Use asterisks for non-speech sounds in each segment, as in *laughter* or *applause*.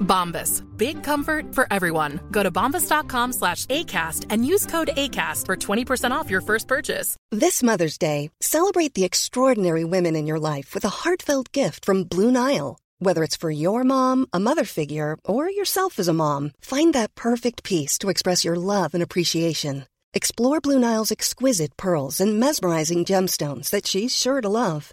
Bombas. Big comfort for everyone. Go to bombas.com slash ACAST and use code ACAST for 20% off your first purchase. This Mother's Day, celebrate the extraordinary women in your life with a heartfelt gift from Blue Nile. Whether it's for your mom, a mother figure, or yourself as a mom, find that perfect piece to express your love and appreciation. Explore Blue Nile's exquisite pearls and mesmerizing gemstones that she's sure to love.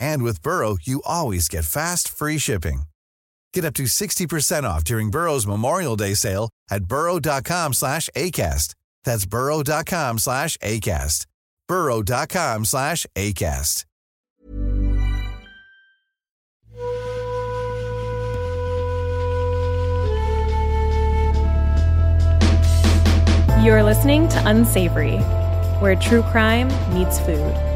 And with Burrow, you always get fast, free shipping. Get up to 60% off during Burrow's Memorial Day sale at burrow.com slash ACAST. That's burrow.com slash ACAST. burrow.com slash ACAST. You're listening to Unsavory, where true crime meets food.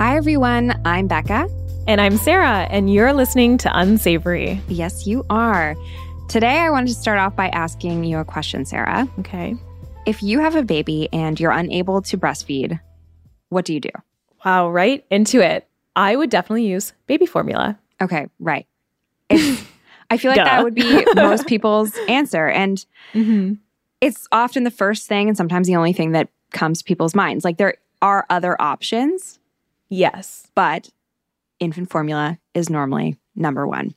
Hi, everyone. I'm Becca. And I'm Sarah, and you're listening to Unsavory. Yes, you are. Today, I wanted to start off by asking you a question, Sarah. Okay. If you have a baby and you're unable to breastfeed, what do you do? Wow, right into it. I would definitely use baby formula. Okay, right. I feel like Duh. that would be most *laughs* people's answer. And Mm-hmm. it's often the first thing and sometimes the only thing that comes to people's minds. Like there are other options, Yes. but infant formula is normally number one.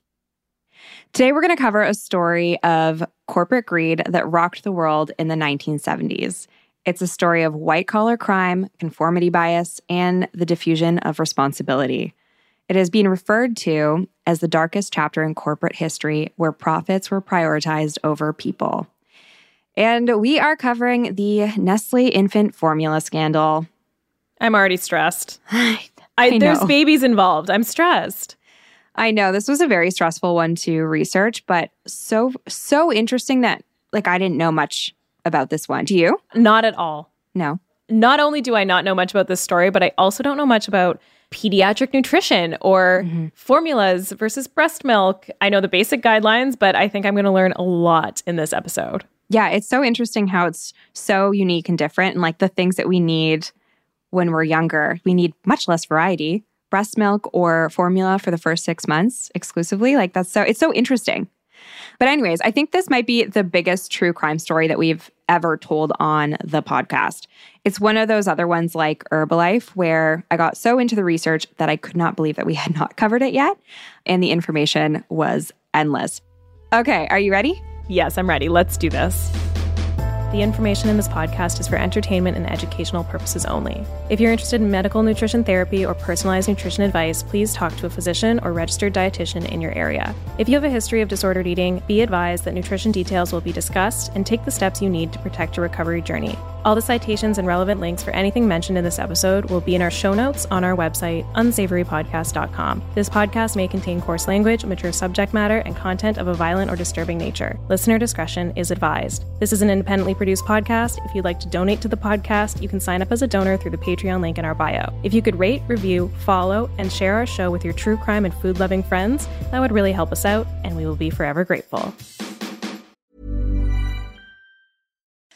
Today, we're going to cover a story of corporate greed that rocked the world in the 1970s. It's a story of white collar crime, conformity bias, and the diffusion of responsibility. It has been referred to as the darkest chapter in corporate history where profits were prioritized over people. And we are covering the Nestle infant formula scandal. I'm already stressed. *sighs* I, I there's babies involved. I'm stressed. I know this was a very stressful one to research, but so so interesting that like I didn't know much about this one. Do you? Not at all. No. Not only do I not know much about this story, but I also don't know much about pediatric nutrition or mm-hmm. formulas versus breast milk. I know the basic guidelines, but I think I'm going to learn a lot in this episode. Yeah, it's so interesting how it's so unique and different and like the things that we need when we're younger. We need much less variety. Breast milk or formula for the first 6 months exclusively. Like that's so it's so interesting. But anyways, I think this might be the biggest true crime story that we've ever told on the podcast. It's one of those other ones like Herbalife where I got so into the research that I could not believe that we had not *laughs* covered it yet and the information was endless. Okay, are you ready? Yes, I'm ready. Let's do this. The information in this podcast is for entertainment and educational purposes only. If you're interested in medical nutrition therapy or personalized nutrition advice, please talk to a physician or registered dietitian in your area. If you have a history of disordered eating, be advised that nutrition details will be discussed and take the steps you need to protect your recovery journey. All the citations and relevant links for anything mentioned in this episode will be in our show notes on our website, unsavorypodcast.com. This podcast may contain coarse language, mature subject matter, and content of a violent or disturbing nature. Listener discretion is advised. This is an independently produced podcast. If you'd like to donate to the podcast, you can sign up as a donor through the Patreon link in our bio. If you could rate, review, follow, and share our show with your true crime and food loving friends, that would really help us out, and we will be forever grateful.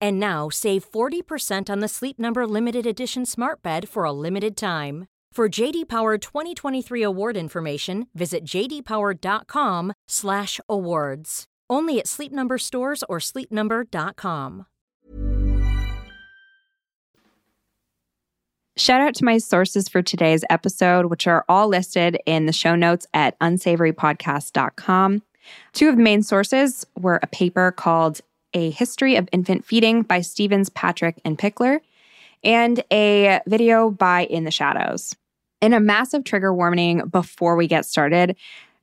And now save 40% on the Sleep Number limited edition Smart Bed for a limited time. For JD Power 2023 award information, visit jdpower.com/awards. Only at Sleep Number stores or sleepnumber.com. Shout out to my sources for today's episode, which are all listed in the show notes at unsavorypodcast.com. Two of the main sources were a paper called A History of Infant Feeding by Stevens, Patrick, and Pickler, and a video by In the Shadows. In a massive trigger warning before we get started,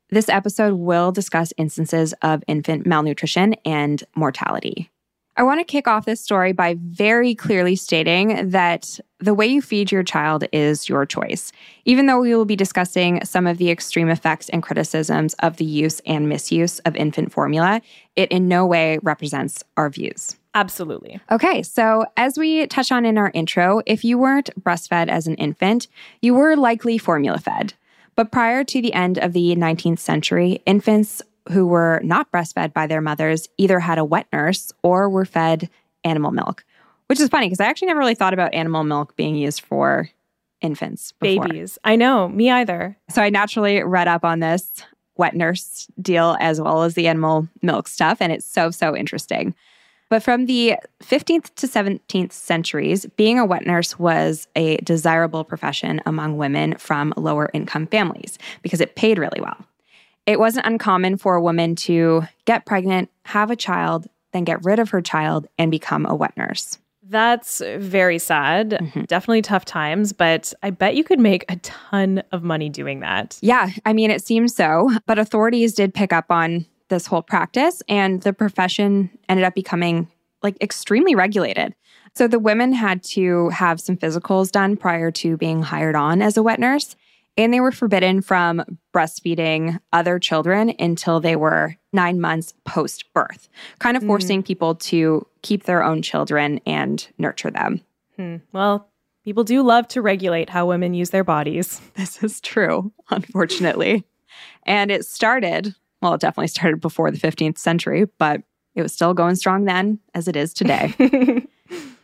this episode will discuss instances of infant malnutrition and mortality. I want to kick off this story by very clearly stating that the way you feed your child is your choice. Even though we will be discussing some of the extreme effects and criticisms of the use and misuse of infant formula, it in no way represents our views. Absolutely. Okay, so as we touch on in our intro, if you weren't breastfed as an infant, you were likely formula fed. But prior to the end of the 19th century, infants who were not breastfed by their mothers either had a wet nurse or were fed animal milk, which is funny because I actually never really thought about animal milk being used for infants. Before. Babies. I know, me either. So I naturally read up on this wet nurse deal as well as the animal milk stuff, and it's so, so interesting. But from the 15th to 17th centuries, being a wet nurse was a desirable profession among women from lower income families because it paid really well. It wasn't uncommon for a woman to get pregnant, have a child, then get rid of her child and become a wet nurse. That's very sad. Mm-hmm. Definitely tough times, but I bet you could make a ton of money doing that. Yeah, I mean, it seems so. But authorities did pick up on this whole practice, and the profession ended up becoming like extremely regulated. So the women had to have some physicals done prior to being hired on as a wet nurse and they were forbidden from breastfeeding other children until they were nine months post birth, kind of hmm. forcing mm. people to keep their own children and nurture them. Hmm. Well, people do love to regulate how women use their bodies. *laughs* This is true, unfortunately. and it started, well, it definitely started before the 15th century, but it was still going strong then as it is today. *laughs*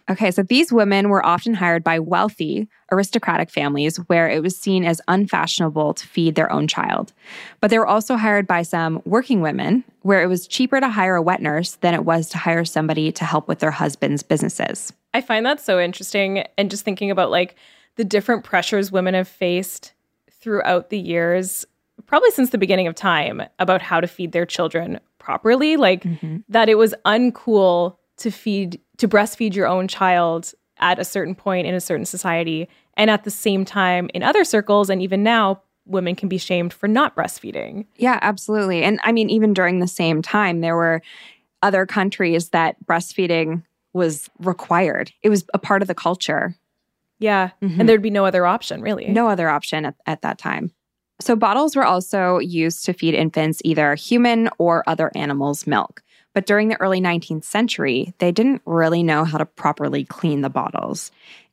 Okay, so these women were often hired by wealthy, aristocratic families where it was seen as unfashionable to feed their own child. But they were also hired by some working women where it was cheaper to hire a wet nurse than it was to hire somebody to help with their husband's businesses. I find that so interesting. And just thinking about like the different pressures women have faced throughout the years, probably since the beginning of time, about how to feed their children properly. Like mm-hmm. that it was uncool to feed to breastfeed your own child at a certain point in a certain society and at the same time in other circles and even now women can be shamed for not breastfeeding yeah absolutely and i mean even during the same time there were other countries that breastfeeding was required it was a part of the culture Yeah. Mhm. And there'd be no other option, really. No other option at, at that time. So, bottles were also used to feed infants either human or other animals' milk. But during the early 19th century, they didn't really know how to properly clean the bottles.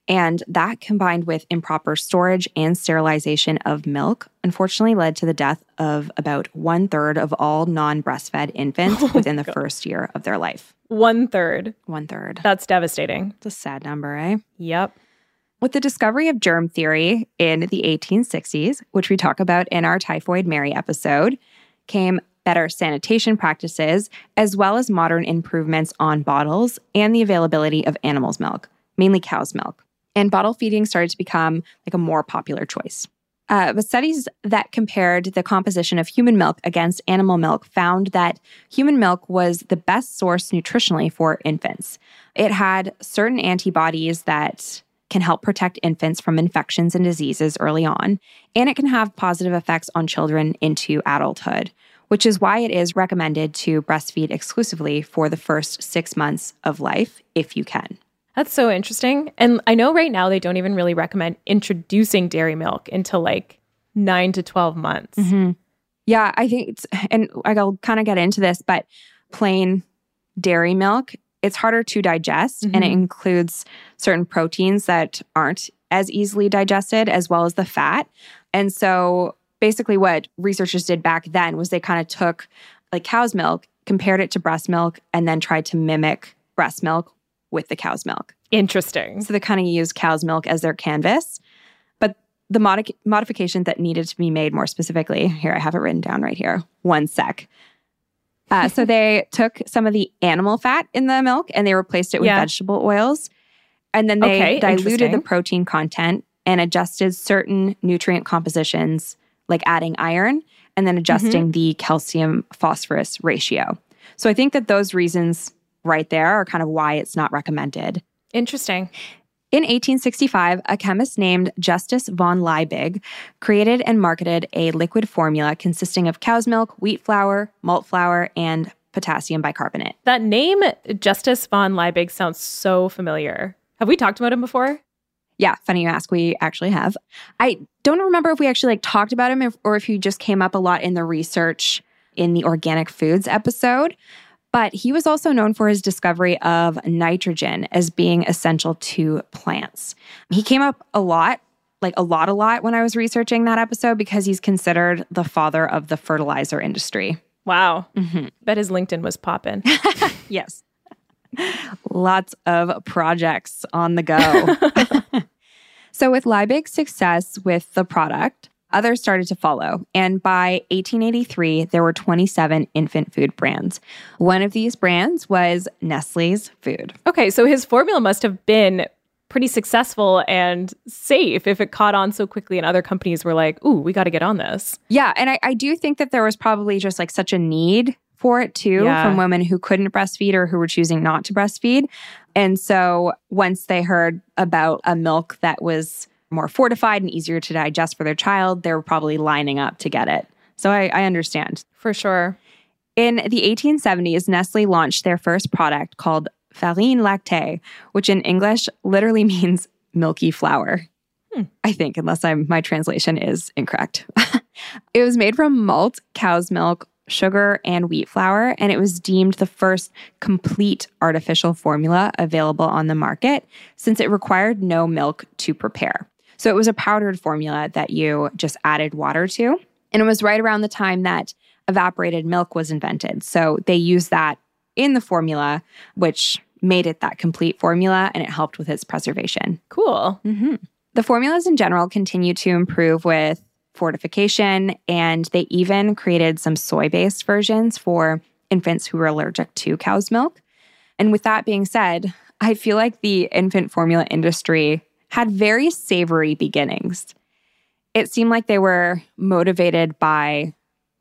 And that combined with improper storage and sterilization of milk, unfortunately led to the death of about one third of all non breastfed infants *laughs* Oh, within the God. first year of their life. One third. One third. That's devastating. It's a sad number, eh? Yep. With the discovery of germ theory in the 1860s, which we talk about in our Typhoid Mary episode, came better sanitation practices, as well as modern improvements on bottles and the availability of animals' milk, mainly cow's milk. And bottle feeding started to become like a more popular choice. Uh, but studies that compared the composition of human milk against animal milk found that human milk was the best source nutritionally for infants. It had certain antibodies that can help protect infants from infections and diseases early on, and it can have positive effects on children into adulthood, which is why it is recommended to breastfeed exclusively for the first six months of life if you can. That's so interesting. And I know right now they don't even really recommend introducing dairy milk until like nine to 12 months. Yeah, I think it's, and I'll kind of get into this, but plain dairy milk, it's harder to digest and it Mhm. includes certain proteins that aren't as easily digested, as well as the fat. And so basically, what researchers did back then was they kind of took like cow's milk, compared it to breast milk, and then tried to mimic breast milk with the cow's milk. Interesting. So they kind of used cow's milk as their canvas. But the modi- modifications that needed to be made more specifically, here I have it written down right here. One sec. Uh, so they *laughs* took some of the animal fat in the milk and they replaced it with Yeah. vegetable oils. And then they Okay, diluted the protein content and adjusted certain nutrient compositions, like adding iron and then adjusting Mm-hmm. the calcium phosphorus ratio. So I think that those reasons right there are kind of why it's not recommended. Interesting. In 1865, a chemist named Justus von Liebig created and marketed a liquid formula consisting of cow's milk, wheat flour, malt flour, and potassium bicarbonate. That name, Justus von Liebig, sounds so familiar. Have we talked about him before? Yeah, funny you ask. We actually have. I don't remember if we actually like talked about him if, or if he just came up a lot in the research in the organic foods episode. But he was also known for his discovery of nitrogen as being essential to plants. He came up a lot, like a lot, a lot when I was researching that episode because he's considered the father of the fertilizer industry. Wow. Mm-hmm. Bet his LinkedIn was popping. *laughs* Yes. Lots of projects on the go. *laughs* so, with Liebig's success with the product, others started to follow. And by 1883, there were 27 infant food brands. One of these brands was Nestle's Food. okay, so his formula must have been pretty successful and safe if it caught on so quickly and other companies were like, ooh, we got to get on this. Yeah. And I, I do think that there was probably just like such a need for it too Yeah. from women who couldn't breastfeed or who were choosing not to breastfeed. And so once they heard about a milk that was more fortified and easier to digest for their child, they were probably lining up to get it. So I, I understand. For sure. In the 1870s, Nestle launched their first product called Farine Lactée, which in English literally *laughs* means milky flour. Hmm. I think, unless I'm my translation is incorrect. *laughs* it was made from malt, cow's milk, sugar, and wheat flour, and it was deemed the first complete artificial formula available on the market since it required no milk to prepare. So it was a powdered formula that you just added water to. And it was right around the time that evaporated milk was invented. So they used that in the formula, which made it that complete formula and it helped with its preservation. Cool. Mm-hmm. The formulas in general continue to improve with fortification, and they even created some soy based versions for infants who were allergic to cow's milk. And with that being said, I feel like the infant formula industry had very savory beginnings. It seemed like they were motivated by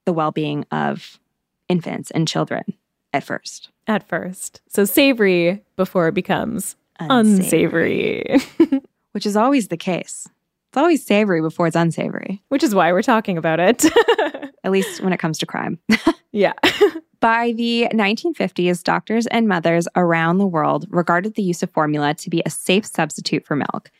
the well being of infants and children at first. At first. So savory before it becomes unsavory, *laughs* which is always the case. It's always savory before it's unsavory, which is why we're talking about it. *laughs* at least when it comes to crime. *laughs* yeah. *laughs* By the 1950s, doctors and mothers around the world regarded the use of formula to be a safe substitute for milk.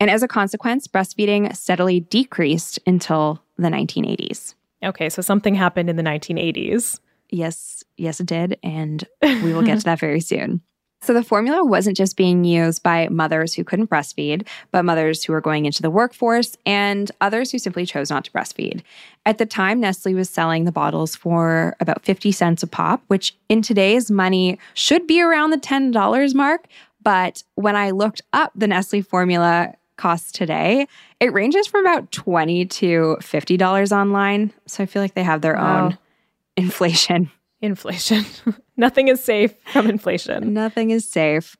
And as a consequence, breastfeeding steadily decreased until the 1980s. Okay, so something happened in the 1980s. Yes, yes, it did. And we will get to that very soon. So the formula wasn't just being used by mothers who couldn't breastfeed, but mothers who were going into the workforce and others who simply chose not to breastfeed. At the time, Nestle was selling the bottles for about 50 cents a pop, which in today's money should be around the $10 mark. But when I looked up the Nestle formula costs today, it ranges from about 20 to $50 online. So I feel like they have their Wow. own *laughs* inflation. Inflation. *laughs* Nothing is safe from inflation. Nothing is safe.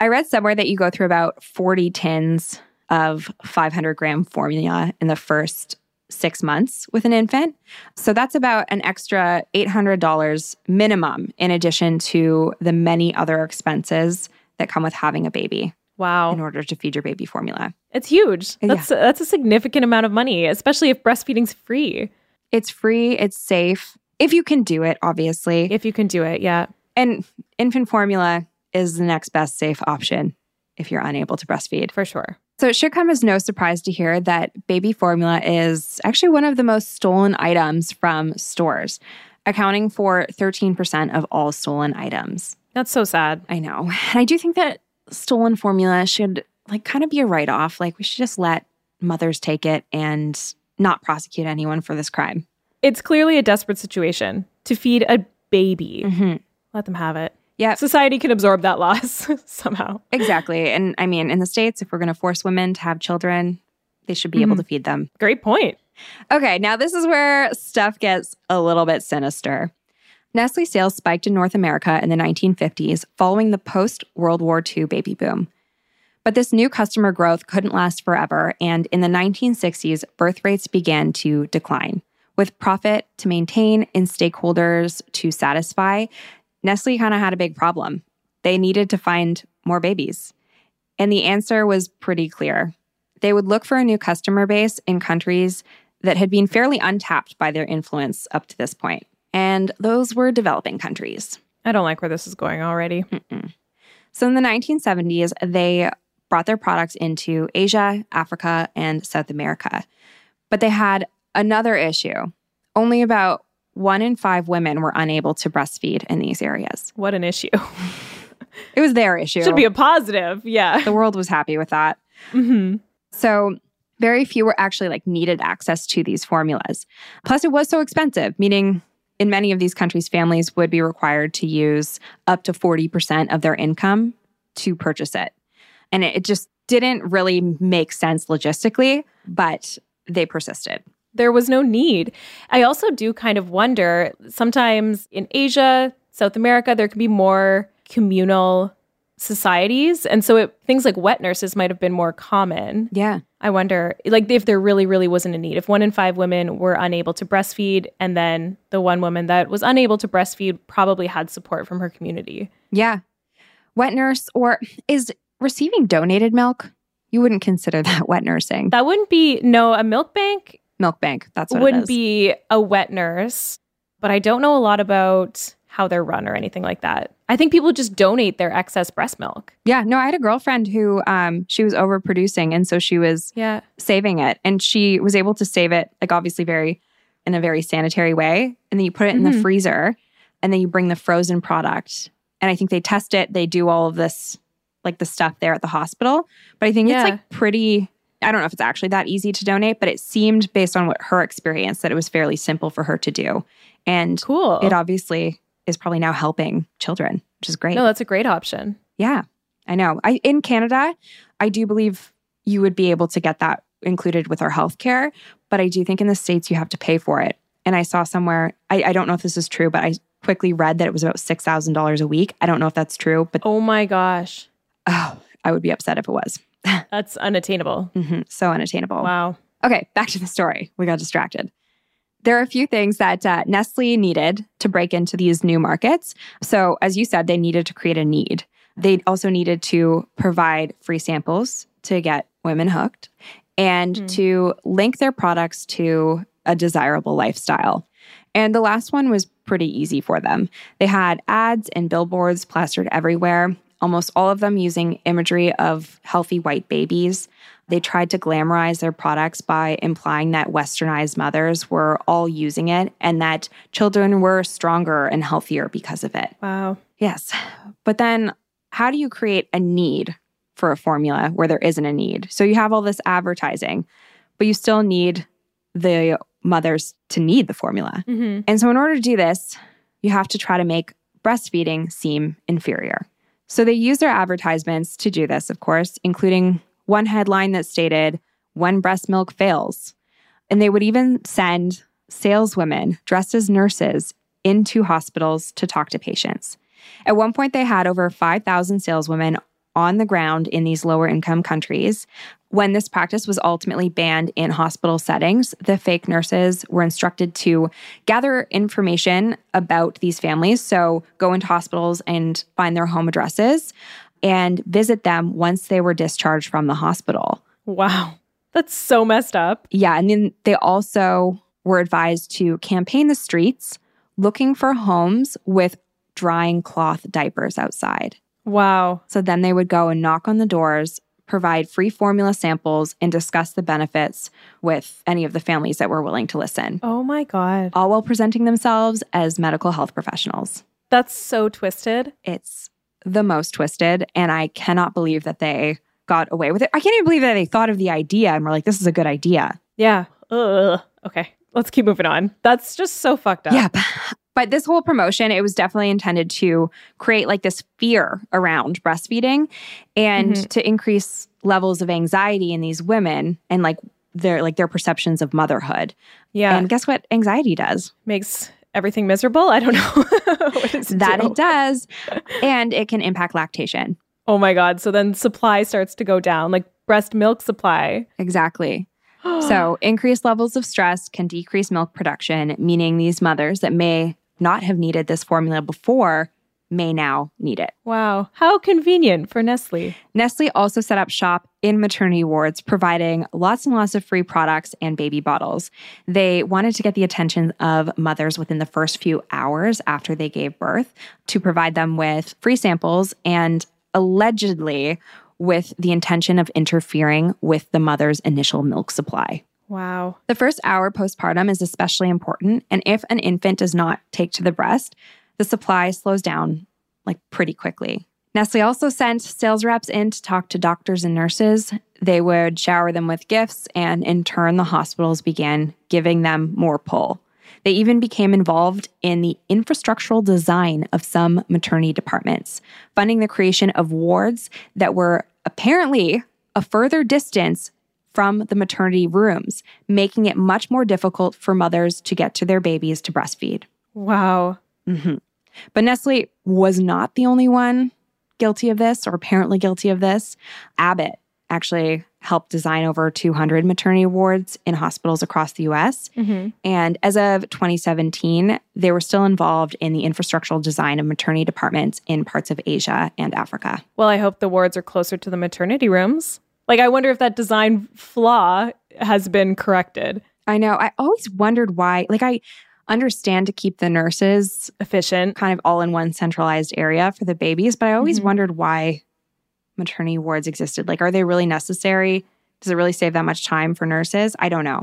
I read somewhere that you go through about 40 tins of 500 gram formula in the first six months with an infant. So that's about an extra $800 minimum in addition to the many other expenses that come with having a baby Wow. in order to feed your baby formula. It's huge. Yeah. That's that's a significant amount of money, especially if breastfeeding's free. It's free, it's safe, if you can do it, obviously. If you can do it, yeah. and infant formula is the next best safe option if you're unable to breastfeed. For sure. So it should come as no surprise to hear that baby formula is actually one of the most stolen items from stores, accounting for 13% of all stolen items. That's so sad. I know. And I do think that stolen formula should like kind of be a write off. Like we should just let mothers take it and not prosecute anyone for this crime. It's clearly a desperate situation to feed a baby. Mhm. Let them have it. Yeah, Society can absorb that loss *laughs* somehow. exactly. And I mean, in the States, if we're going to force women to have children, they should be able to feed them. Great point. Okay, now this is where stuff gets a little bit sinister. Nestle sales spiked in North America in the 1950s following the post World War II baby boom. But this new customer growth couldn't last forever, and in the 1960s, birth rates began to decline. With profit to maintain and stakeholders to satisfy, Nestle kind of had a big problem. They needed to find more babies. And the answer was pretty clear. They would look for a new customer base in countries that had been fairly untapped by their influence up to this point. And those were developing countries. I don't like where this is going already. So in the 1970s, they brought their products into Asia, Africa, and South America. But they had another issue. Only about one in five women were unable to breastfeed in these areas. What an issue. It was their issue. Should be a positive. Yeah. the world was happy with that. hmm So very few were actually like needed access to these formulas. Plus, it was so expensive, meaning in many of these countries, families would be required to use up to 40% of their income to purchase it. And it just didn't really make sense logistically, but they persisted. There was no need. I also do kind of wonder sometimes in Asia, South America, there can be more communal societies. And so it, things like wet nurses might have been more common. Yeah. I wonder, like, if there really, really wasn't a need. If one in five women were unable to breastfeed, and then the one woman that was unable to breastfeed probably had support from her community. Yeah. Wet nurse or is receiving donated milk? You wouldn't consider that *laughs* wet nursing. That wouldn't be, no, a milk bank milk bank. That's what is. be a wet nurse, but I don't know a lot about how they're run or anything like that. I think people just donate their excess breast milk. Yeah, no, I had a girlfriend who um she was overproducing and so she was Yeah. saving it and she was able to save it like obviously very in a very sanitary way and then you put it in the Mhm. freezer and then you bring the frozen product and I think they test it, they do all of this like the stuff there at the hospital, but I think Yeah. it's like pretty I don't know if it's actually that easy to donate, but it seemed based on what her experience that it was fairly simple for her to do. And Cool. it obviously is probably now helping children, which is great. no, that's a great option. Yeah, I know. I in Canada, I do believe you would be able to get that included with our health care, but I do think in the states you have to pay for it. And I saw somewhere, I, I don't know if this is true, but I quickly read that it was about six thousand dollars a week. I don't know if that's true, but Oh my gosh. oh, I would be upset if it was. *laughs* That's unattainable. Mhm, so unattainable. Wow. Okay, back to the story. We got distracted. There are a few things that uh, Nestle needed to break into these new markets. So, as you said, they needed to create a need. They also needed to provide free samples to get women hooked and Hmm. to link their products to a desirable lifestyle. And the last one was pretty easy for them. They had ads and billboards plastered everywhere, almost all of them using imagery of healthy white babies. They tried to glamorize their products by implying that westernized mothers were all using it and that children were stronger and healthier because of it. Wow. Yes. But then how do you create a need for a formula where there isn't a need? So you have all this advertising, but you still need the mothers to need the formula. Mm-hmm. And so, in order to do this, you have to try to make breastfeeding seem inferior. So, they used their advertisements to do this, of course, including one headline that stated, When breast milk fails. And they would even send saleswomen dressed as nurses into hospitals to talk to patients. At one point, they had over 5,000 saleswomen on the ground in these lower income countries. When this practice was ultimately banned in hospital settings, the fake nurses were instructed to gather information about these families. So, go into hospitals and find their home addresses and visit them once they were discharged from the hospital. Wow. That's so messed up. Yeah. And then they also were advised to campaign the streets looking for homes with drying cloth diapers outside. Wow. So then they would go and knock on the doors, provide free formula samples, and discuss the benefits with any of the families that were willing to listen, Oh my God. all while presenting themselves as medical health professionals. That's so twisted. It's the most twisted, and I cannot believe that they got away with it. I can't even believe that they thought of the idea and were like, this is a good idea. Yeah. Ugh. Okay. Let's keep moving on. That's just so fucked up. Yeah. But this whole promotion, it was definitely intended to create like this fear around breastfeeding and Mhm. to increase levels of anxiety in these women and like their like their perceptions of motherhood. Yeah. And guess what anxiety does? Makes everything miserable. I don't know. *laughs* it That do? it *laughs* does. and it can impact lactation. Oh my God. So then supply starts to go down, like breast milk supply. Exactly. *gasps* So, increased levels of stress can decrease milk production, meaning these mothers that may not have needed this formula before may now need it. Wow. How convenient for Nestle. Nestle also set up shop in maternity wards, providing lots and lots of free products and baby bottles. They wanted to get the attention of mothers within the first few hours after they gave birth to provide them with free samples and allegedly with the intention of interfering with the mother's initial milk supply. Wow. The first hour postpartum is especially important, and if an infant does not take to the breast, the supply slows down like pretty quickly. Nestle also sent sales reps in to talk to doctors and nurses. They would shower them with gifts, and in turn, the hospitals began giving them more pull. They even became involved in the infrastructural design of some maternity departments, funding the creation of wards that were apparently a further distance from the maternity rooms, making it much more difficult for mothers to get to their babies to breastfeed. Wow. Mhm. But Nestle was not the only one guilty of this or apparently guilty of this. Abbott actually helped design over 200 maternity wards in hospitals across the US. Mhm. And as of 2017, they were still involved in the infrastructural design of maternity departments in parts of Asia and Africa. Well, I hope the wards are closer to the maternity rooms. Like, I wonder if that design flaw has been corrected. I know. I always wondered why, like, I understand to keep the nurses Efficient. kind of all in one centralized area for the babies, but I always Mhm. wondered why maternity wards existed. Like, are they really necessary? Does it really save that much time for nurses? I don't know.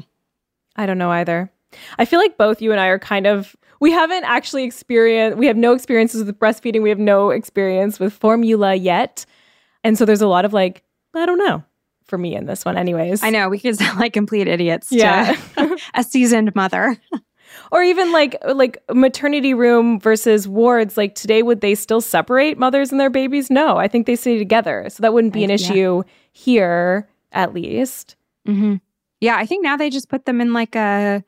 I don't know either. I feel like both you and I are kind of we haven't actually experienced we have no experiences with breastfeeding, we have no experience with formula yet. And so there's a lot of like, I don't know for me in this one anyways. I know we could sound like complete idiots Yeah. to *laughs* a seasoned mother. or even like like maternity room versus wards like today would they still separate mothers and their babies? No, I think they stay together. So that wouldn't be an I- yeah. issue here at least. Mm-hmm. Yeah, I think now they just put them in like a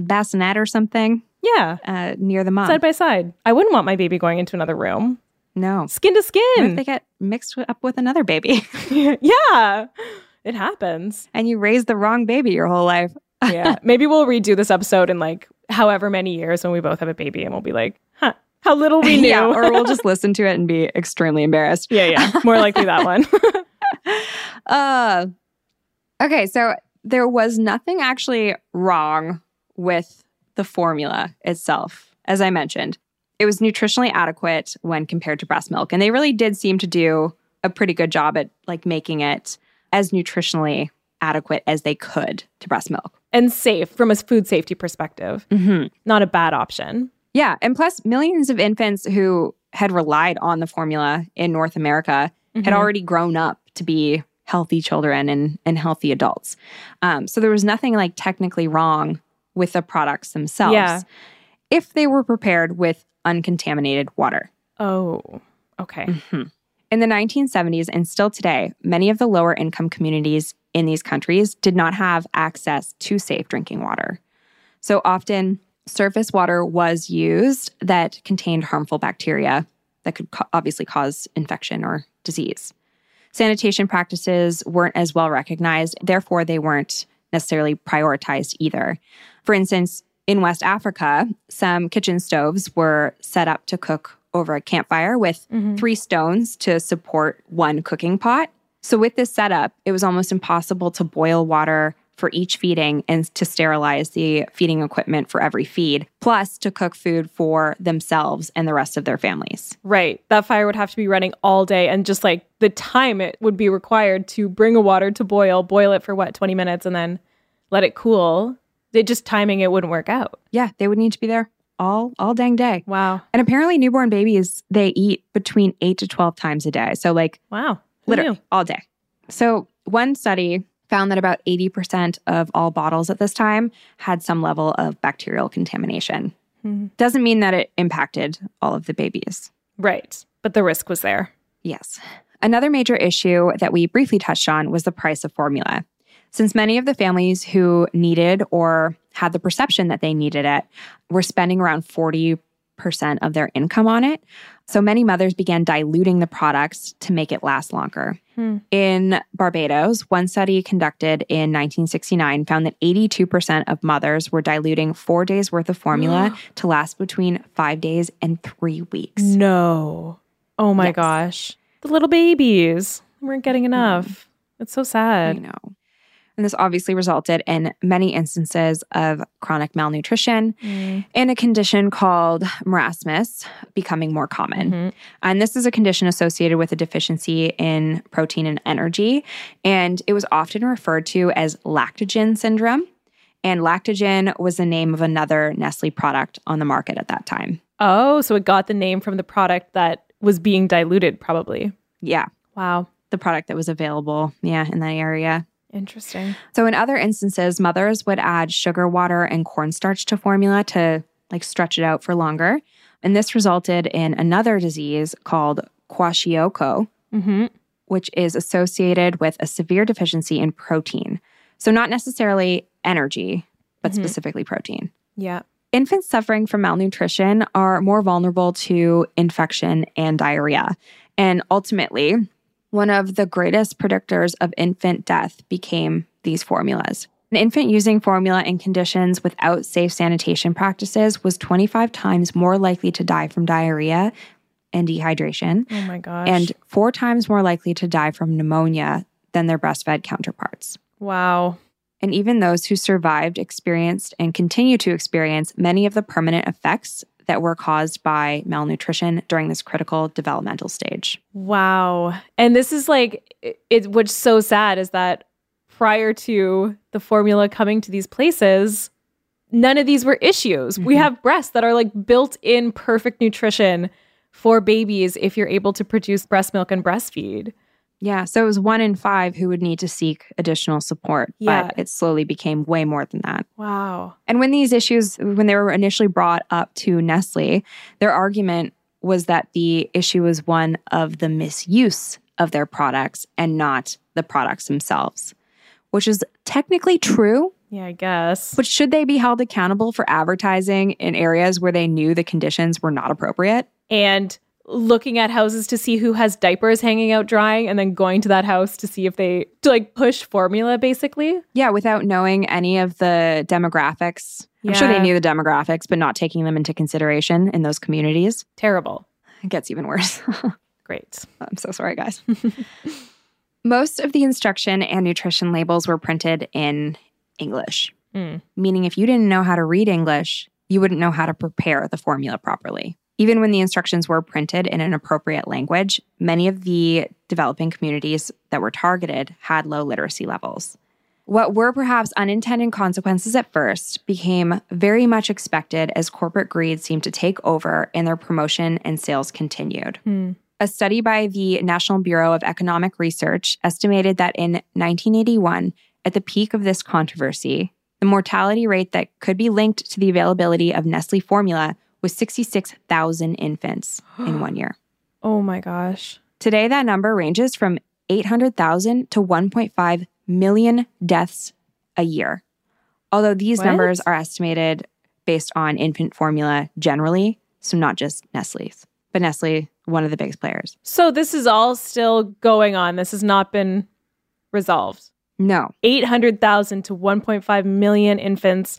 bassinet or something Yeah. uh, near the mom. Side by side. I wouldn't want my baby going into another room. no. Skin to What if skin. they get mixed up with another baby *laughs* *laughs* yeah. It happens. and you raised the wrong baby your whole life? *laughs* yeah. Maybe we'll redo this episode in like however many years when we both have a baby and we'll be like, huh, how little we *laughs* knew. yeah, or we'll *laughs* just listen to it and be extremely embarrassed. yeah, yeah. More likely that one. Uh, okay, so there was nothing actually wrong with the formula itself, as I mentioned. It was nutritionally adequate when compared to breast milk, and they really did seem to do a pretty good job at like making it as nutritionally adequate as they could to breast milk. And safe from a food safety perspective. Mm-hmm. Not a bad option. Yeah. And plus, millions of infants who had relied on the formula in North America had Mhm. already grown up to be healthy children and, and healthy adults. Um, so there was nothing like technically wrong with the products themselves Yeah. if they were prepared with uncontaminated water. Oh, okay. Mhm. In the 1970s and still today, many of the lower income communities in these countries did not have access to safe drinking water. So often, surface water was used that contained harmful bacteria that could co- obviously cause infection or disease. Sanitation practices weren't as well recognized, therefore, they weren't necessarily prioritized either. For instance, in West Africa, some kitchen stoves were set up to cook over a campfire with Mhm. three stones to support one cooking pot. So, with this setup, it was almost impossible to boil water for each feeding and to sterilize the feeding equipment for every feed, plus to cook food for themselves and the rest of their families. Right. That fire would have to be running all day and just like the time it would be required to bring a water to boil, boil it for what, 20 minutes and then let it cool. It just timing it wouldn't work out. Yeah, they would need to be there all all dang day. Wow. And apparently newborn babies they eat between 8 to 12 times a day. So like Wow. Who literally knew? all day. So one study found that about 80% of all bottles at this time had some level of bacterial contamination. Mhm. Doesn't mean that it impacted all of the babies. Right. But the risk was there. Yes. Another major issue that we briefly touched on was the price of formula. Since many of the families who needed or had the perception that they needed it were spending around 40% of their income on it, so many mothers began diluting the products to make it last longer. Hmm. In Barbados, one study conducted in 1969 found that 82% of mothers were diluting four days worth of formula *gasps* to last between five days and three weeks. No. Oh my Yes. gosh. The little babies weren't getting enough. It's so I sad. know. And this obviously resulted in many instances of chronic malnutrition Mm. and a condition called marasmus becoming more common. Mhm. And this is a condition associated with a deficiency in protein and energy. And it was often referred to as lactogen syndrome. And lactogen was the name of another Nestle product on the market at that time. Oh, so it got the name from the product that was being diluted, probably. Yeah, Wow. the product that was available, yeah, in that area. Interesting. So in other instances, mothers would add sugar water and cornstarch to formula to like stretch it out for longer. And this resulted in another disease called kwashiorkor, Mm-hmm. which is associated with a severe deficiency in protein. So not necessarily energy, but Mhm. specifically protein. Yeah. Infants suffering from malnutrition are more vulnerable to infection and diarrhea. And ultimately, one of the greatest predictors of infant death became these formulas. An infant using formula in conditions without safe sanitation practices was 25 times more likely to die from diarrhea and dehydration, Oh my gosh. and four times more likely to die from pneumonia than their breastfed counterparts. wow. And even those who survived experienced and continue to experience many of the permanent effects that were caused by malnutrition during this critical developmental stage. Wow. And this is like it, what's so sad is that prior to the formula coming to these places, none of these were issues. We Mhm. have breasts that are like built in perfect nutrition for babies if you're able to produce breast milk and breastfeed. Yeah, so it was one in five who would need to seek additional support, Yeah. but it slowly became way more than that. Wow. And when these issues, when they were initially brought up to Nestle, their argument was that the issue was one of the misuse of their products and not the products themselves, which is technically true. Yeah, I guess. But should they be held accountable for advertising in areas where they knew the conditions were not appropriate? and looking at houses to see who has diapers hanging out drying and then going to that house to see if they to like push formula basically. Yeah, without knowing any of the demographics. I'm sure they knew the demographics, but not taking them into consideration in those communities. Terrible. It gets even worse. *laughs* Great. I'm so sorry, guys. *laughs* Most of the instruction and nutrition labels were printed in English, Mm. meaning if you didn't know how to read English, you wouldn't know how to prepare the formula properly. Even when the instructions were printed in an appropriate language, many of the developing communities that were targeted had low literacy levels. What were perhaps unintended consequences at first became very much expected as corporate greed seemed to take over and their promotion and sales continued. Hmm. A study by the National Bureau of Economic Research estimated that in 1981, at the peak of this controversy, the mortality rate that could be linked to the availability of Nestle formula was 66,000 infants in one year. *gasps* Oh my gosh. Today, that number ranges from 800,000 to 1.5 million deaths a year. Although these What? numbers are estimated based on infant formula generally, so not just Nestle's, but Nestle, one of the biggest players. So this is all still going on. This has not been resolved. No, 800,000 to 1.5 million infants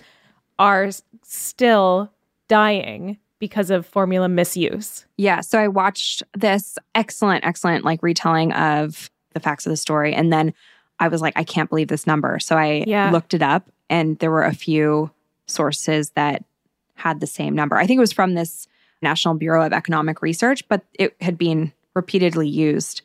are still dying because of formula misuse. Yeah. So I watched this excellent, excellent like retelling of the facts of the story. And then I was like, I can't believe this number. So I Yeah. looked it up and there were a few sources that had the same number. I think it was from this National Bureau of Economic Research, but it had been repeatedly used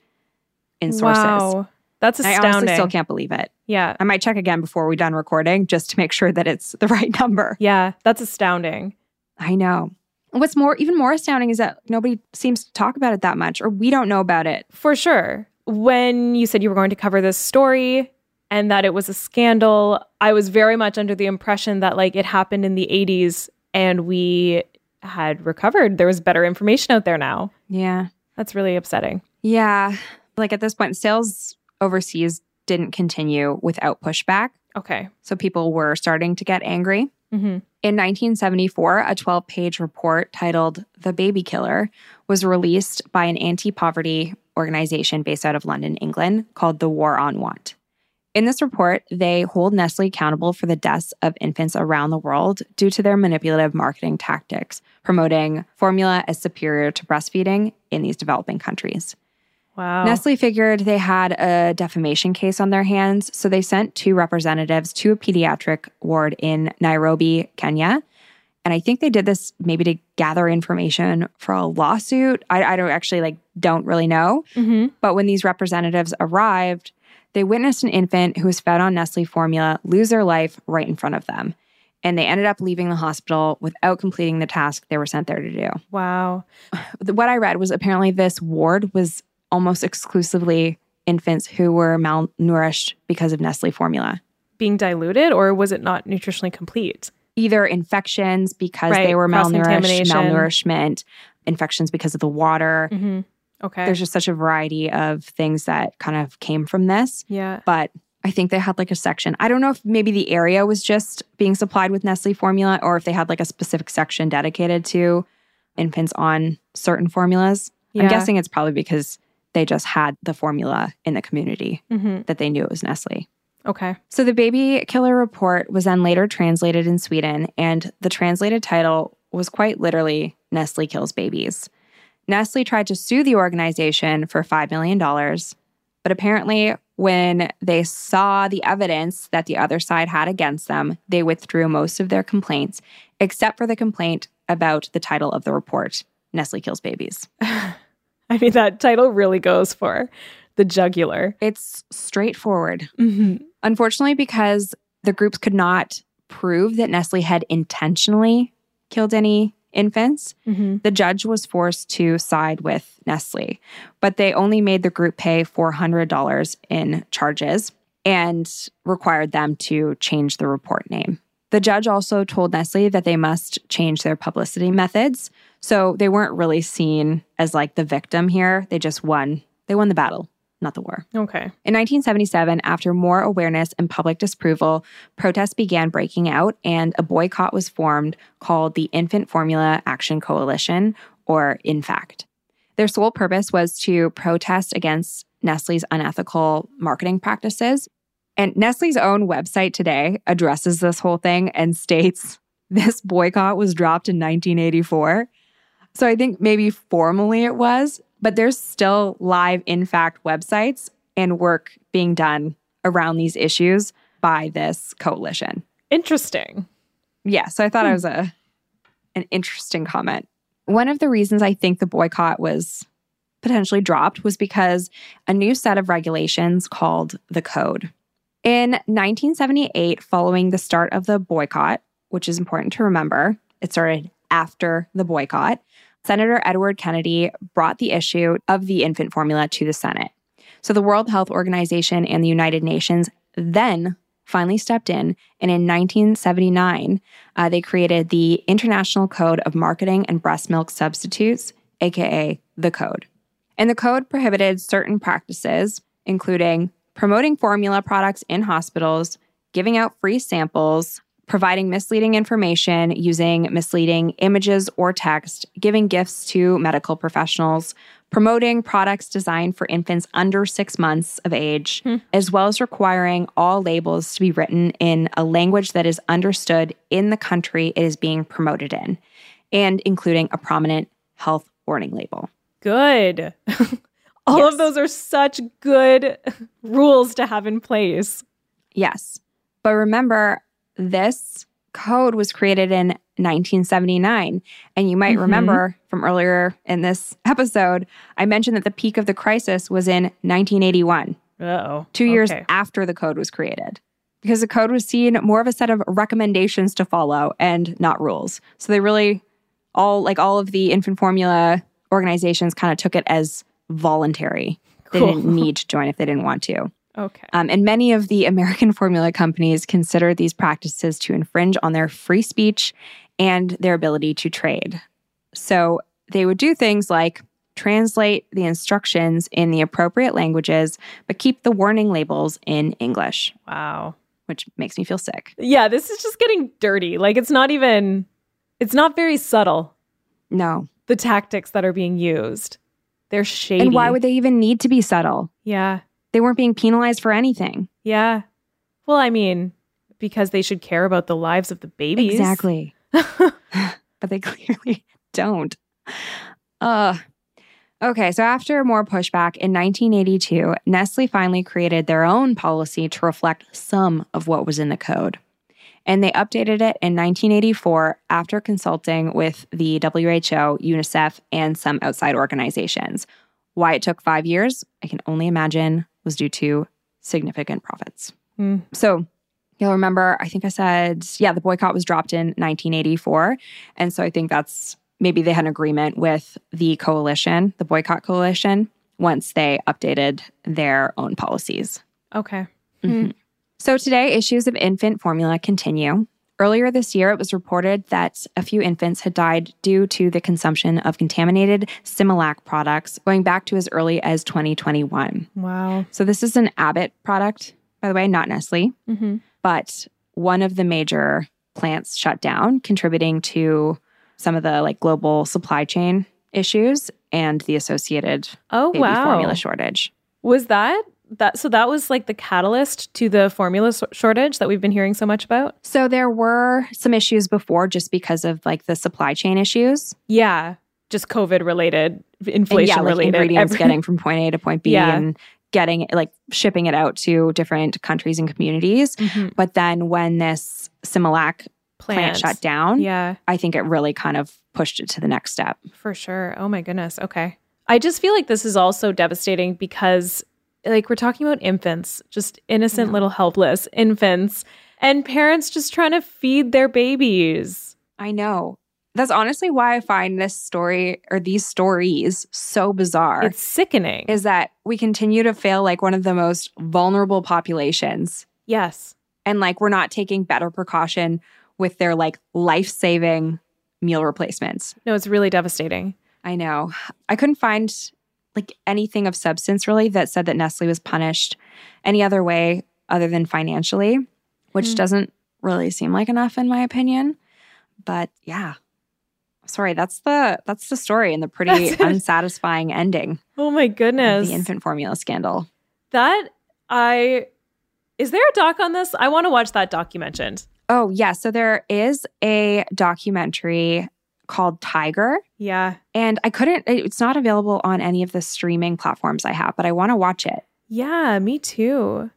in sources. Wow. That's I astounding. honestly still can't believe it. Yeah. I might check again before we're done recording just to make sure that it's the *laughs* right number. Yeah, that's astounding. I know. What's more, even more astounding is that nobody seems to talk about it that much, or we don't know about it. For sure. When you said you were going to cover this story and that it was a scandal, I was very much under the impression that like it happened in the 80s and we had recovered. There was better information out there now. Yeah. That's really upsetting. Yeah. Like at this point, sales overseas didn't continue without pushback. Okay. So people were starting to get angry. Hmm In 1974, a 12 page report titled The Baby Killer was released by an anti poverty organization based out of London, England, called The War on Want. In this report, they hold Nestle accountable for the deaths of infants around the world due to their manipulative marketing tactics, promoting formula as superior to breastfeeding in these developing countries. Wow. Nestle figured they had a defamation case on their hands, so they sent two representatives to a pediatric ward in Nairobi, Kenya. And I think they did this maybe to gather information for a lawsuit. I, I don't actually like don't really know. hmm But when these representatives arrived, they witnessed an infant who was fed on Nestle formula lose their life right in front of them. And they ended up leaving the hospital without completing the task they were sent there to do Wow. *sighs* what I read was apparently this ward was almost exclusively infants who were malnourished because of Nestle formula. Being diluted or was it not nutritionally complete? Either infections because Right, they were malnourished, malnourishment, infections because of the water. hmm Okay. There's just such a variety of things that kind of came from this. yeah. But I think they had like a section. I don't know if maybe the area was just being supplied with Nestle formula or if they had like a specific section dedicated to infants on certain formulas. Yeah. I'm guessing it's probably because they just had the formula in the community hmm that they knew it was Nestle. Okay. So the baby killer report was then later translated in Sweden, and the translated title was quite literally Nestle Kills Babies. Nestle tried to sue the organization for $5 million, but apparently, when they saw the evidence that the other side had against them, they withdrew most of their complaints, except for the complaint about the title of the report Nestle Kills Babies. *laughs* I mean, that title really goes for the jugular. It's straightforward. hmm Unfortunately, because the groups could not prove that Nestle had intentionally killed any infants, hmm the judge was forced to side with Nestle. But they only made the group pay $400 in charges and required them to change the report name. The judge also told Nestle that they must change their publicity methods. So they weren't really seen as like the victim here. They just won. They won the battle, not the war. Okay. In 1977, after more awareness and public disapproval, protests began breaking out and a boycott was formed called the Infant Formula Action Coalition, or INFACT. Their sole purpose was to protest against Nestle's unethical marketing practices. And Nestle's own website today addresses this whole thing and states this boycott was dropped in 1984. So I think maybe formally it was, but there's still live, in fact, websites and work being done around these issues by this coalition. Interesting. Yeah, so I thought it hmm. was a an interesting comment. One of the reasons I think the boycott was potentially dropped was because a new set of regulations called the Code. In 1978, following the start of the boycott, which is important to remember, it started after the boycott, Senator Edward Kennedy brought the issue of the infant formula to the Senate. So the World Health Organization and the United Nations then finally stepped in, and in 1979, uh, they created the International Code of Marketing and Breast Milk Substitutes, aka the Code. And the code prohibited certain practices, including promoting formula products in hospitals, giving out free samples, providing misleading information using misleading images or text, giving gifts to medical professionals, promoting products designed for infants under six months of age, hmm. as well as requiring all labels to be written in a language that is understood in the country it is being promoted in, and including a prominent health warning label. Good. *laughs* all yes. of those are such good *laughs* rules to have in place. Yes. But remember, this code was created in 1979. And you might mm-hmm. remember from earlier in this episode, I mentioned that the peak of the crisis was in 1981. Oh. Two years okay. after the code was created. Because the code was seen more of a set of recommendations to follow and not rules. So they really all like all of the infant formula organizations kind of took it as voluntary. They didn't need to join if they didn't want to. Okay. Um, and many of the American *laughs* formula companies consider these practices to infringe on their free speech and their ability to trade. So they would do things like translate the instructions in the appropriate languages, but keep the warning labels in English. Wow. Which makes me feel sick. Yeah, this is just getting dirty. Like it's not even, it's not very subtle. No. The tactics that are being used. They're shady. And why would they even need to be subtle? Yeah. They weren't being penalized for anything. Yeah. Well, I mean, because they should care about the lives of the babies. Exactly. *laughs* but they *laughs* clearly don't. Uh Okay, so after more pushback in 1982, Nestle finally created their own policy to reflect some of what was in the code. And they updated it in 1984 after consulting with the WHO, UNICEF, and some outside organizations. Why it took five years, I can only imagine was due to significant profits. Mm. So you'll remember, I think I said, yeah, the boycott was dropped in 1984. And so I think that's maybe they had an agreement with the coalition, the boycott coalition, once they updated their own policies. Okay. Mm-hmm. Mm. So today, issues of infant formula continue. Earlier this year, it was reported that a few infants had died due to the consumption of contaminated Similac products going back to as early as 2021. Wow. So, this is an Abbott product, by the way, not Nestle, mm-hmm. but one of the major plants shut down, contributing to some of the like global supply chain issues and the associated oh, baby wow. formula shortage. Was that that so that was like the catalyst to the formula so- shortage that we've been hearing so much about? So there were some issues before just because of like the supply chain issues. Yeah. Just covid related inflation yeah, like related ingredients *laughs* getting from point a to point b yeah. and getting like shipping it out to different countries and communities. Mm-hmm. but then when this similac plant shut down yeah. I think it really kind of pushed it to the next step. For sure. Oh my goodness. Okay. I just feel like this is also devastating because like we're talking about infants, just innocent yeah. little helpless infants, and parents just trying to feed their babies. I know. That's honestly why I find this story or these stories so bizarre. It's sickening. Is that we continue to fail like one of the most vulnerable populations. Yes. And like we're not taking better precaution with their like life saving meal replacements. No, it's really devastating. I know. I couldn't find like anything of substance really that said that Nestle was punished any other way other than financially, which mm. doesn't really seem like enough in my opinion. But yeah. Sorry, that's the that's the story and the *laughs* pretty unsatisfying ending. Oh my goodness. The infant formula scandal. That I is there a doc on this? I want to watch that doc you mentioned. Oh, yeah. So there is a documentary called Tiger. Yeah. And I couldn't, it's not available on any of the streaming platforms I have, but I want to watch it. Yeah, me too.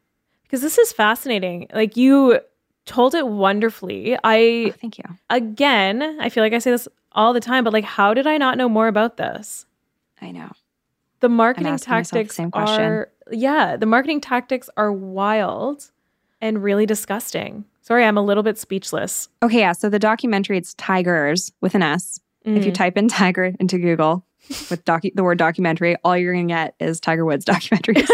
Because this is fascinating. Like you told it wonderfully. I, oh, thank you. Again, I feel like I say this all the time, but like, how did I not know more about this? I know. The marketing the tactics same question. are yeah, the marketing tactics are wild and really disgusting. Sorry, I'm a little bit speechless. Okay, yeah. So the documentary, it's Tigers with an S. If you Mm. type in Tiger into Google with docu- the word documentary, all you're going to get is Tiger Woods *laughs* documentaries.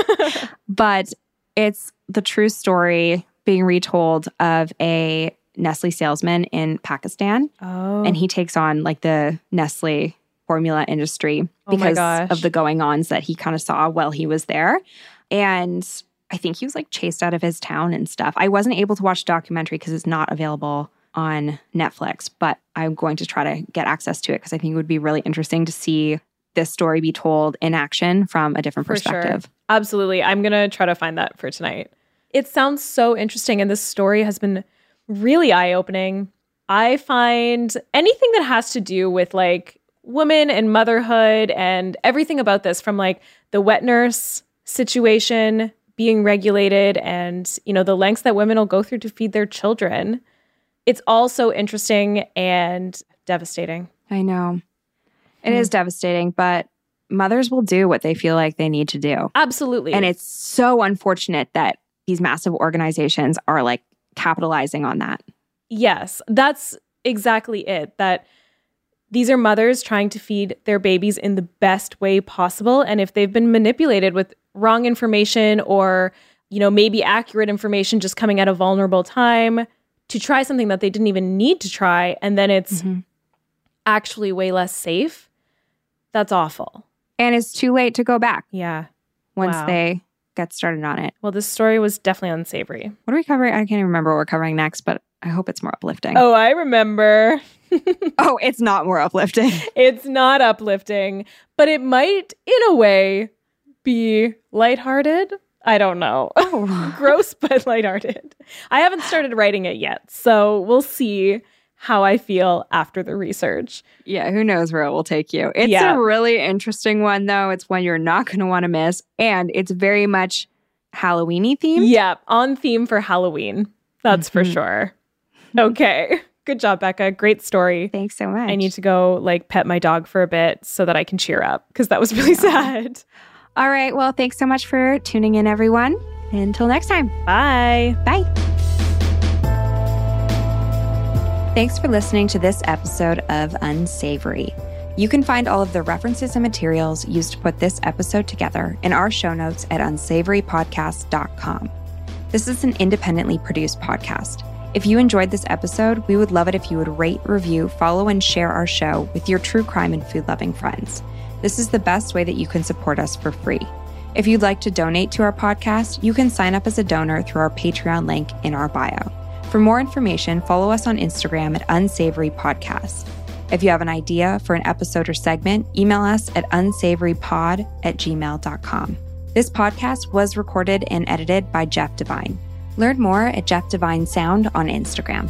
*laughs* but it's the true story being retold of a Nestle salesman in Pakistan. Oh. And he takes on like the Nestle formula industry Oh because gosh. of the going ons that he kind of saw while he was there. And I think he was like chased out of his town and stuff. I wasn't able to watch the documentary because it's not available on Netflix, but I'm going to try to get access to it because I think it would be really interesting to see this story be told in action from a different For sure. perspective. Absolutely. I'm going to try to find that for tonight. It sounds so interesting. And this story has been really eye opening. I find anything that has to do with like women and motherhood and everything about this from like the wet nurse situation being regulated and, you know, the lengths that women will go through to feed their children. It's all so interesting and devastating. I know. It Hmm. is devastating, but mothers will do what they feel like they need to do. Absolutely. And it's so unfortunate that these massive organizations are like capitalizing on that. Yes, that's exactly it. That these are mothers trying to feed their babies in the best way possible. And if they've been manipulated with wrong information or, you know, maybe accurate information just coming at a vulnerable time to try something that they didn't even need to try, and then it's mm-hmm. actually way less safe, that's awful. And it's too late to go back Yeah. once Wow. they get started on it. Well, this story was definitely unsavory. What are we covering? I can't even remember what we're covering next, but I hope it's more uplifting. Oh, I remember. *laughs* Oh, it's not more uplifting. *laughs* It's not uplifting, but it might, in a way, be lighthearted. I don't know. *laughs* Oh. Gross, but lighthearted. I haven't started writing it yet, so we'll see how I feel after the research. yeah, who knows where it will take you. It's Yeah. a really interesting one, though. It's one you're not going to want to miss. And it's very much Halloweeny themed. Yeah, on theme for Halloween. That's for mm-hmm. sure. Okay. Good job, Becca. Great story. Thanks so much. I need to go like pet my dog for a bit so that I can cheer up because that was really *laughs* sad. All right. Well, thanks so much for tuning in, everyone. Until next time. Bye. Bye. Thanks for listening to this episode of Unsavory. You can find all of the references and materials used to put this episode together in our show notes at unsavorypodcast.com. This is an independently produced podcast. If you enjoyed this episode, we would love it if you would rate, review, follow, and share our show with your true crime and food loving friends. This is the best way that you can support us for free. If you'd like to donate to our podcast, you can sign up as a donor through our Patreon link in our bio. For more information, follow us on Instagram at Unsavory Podcast. If you have an idea for an episode or segment, email us at unsavorypod at gmail.com. This podcast was recorded and edited by Jeff Devine. Learn more at Jeff Devine Sound on Instagram.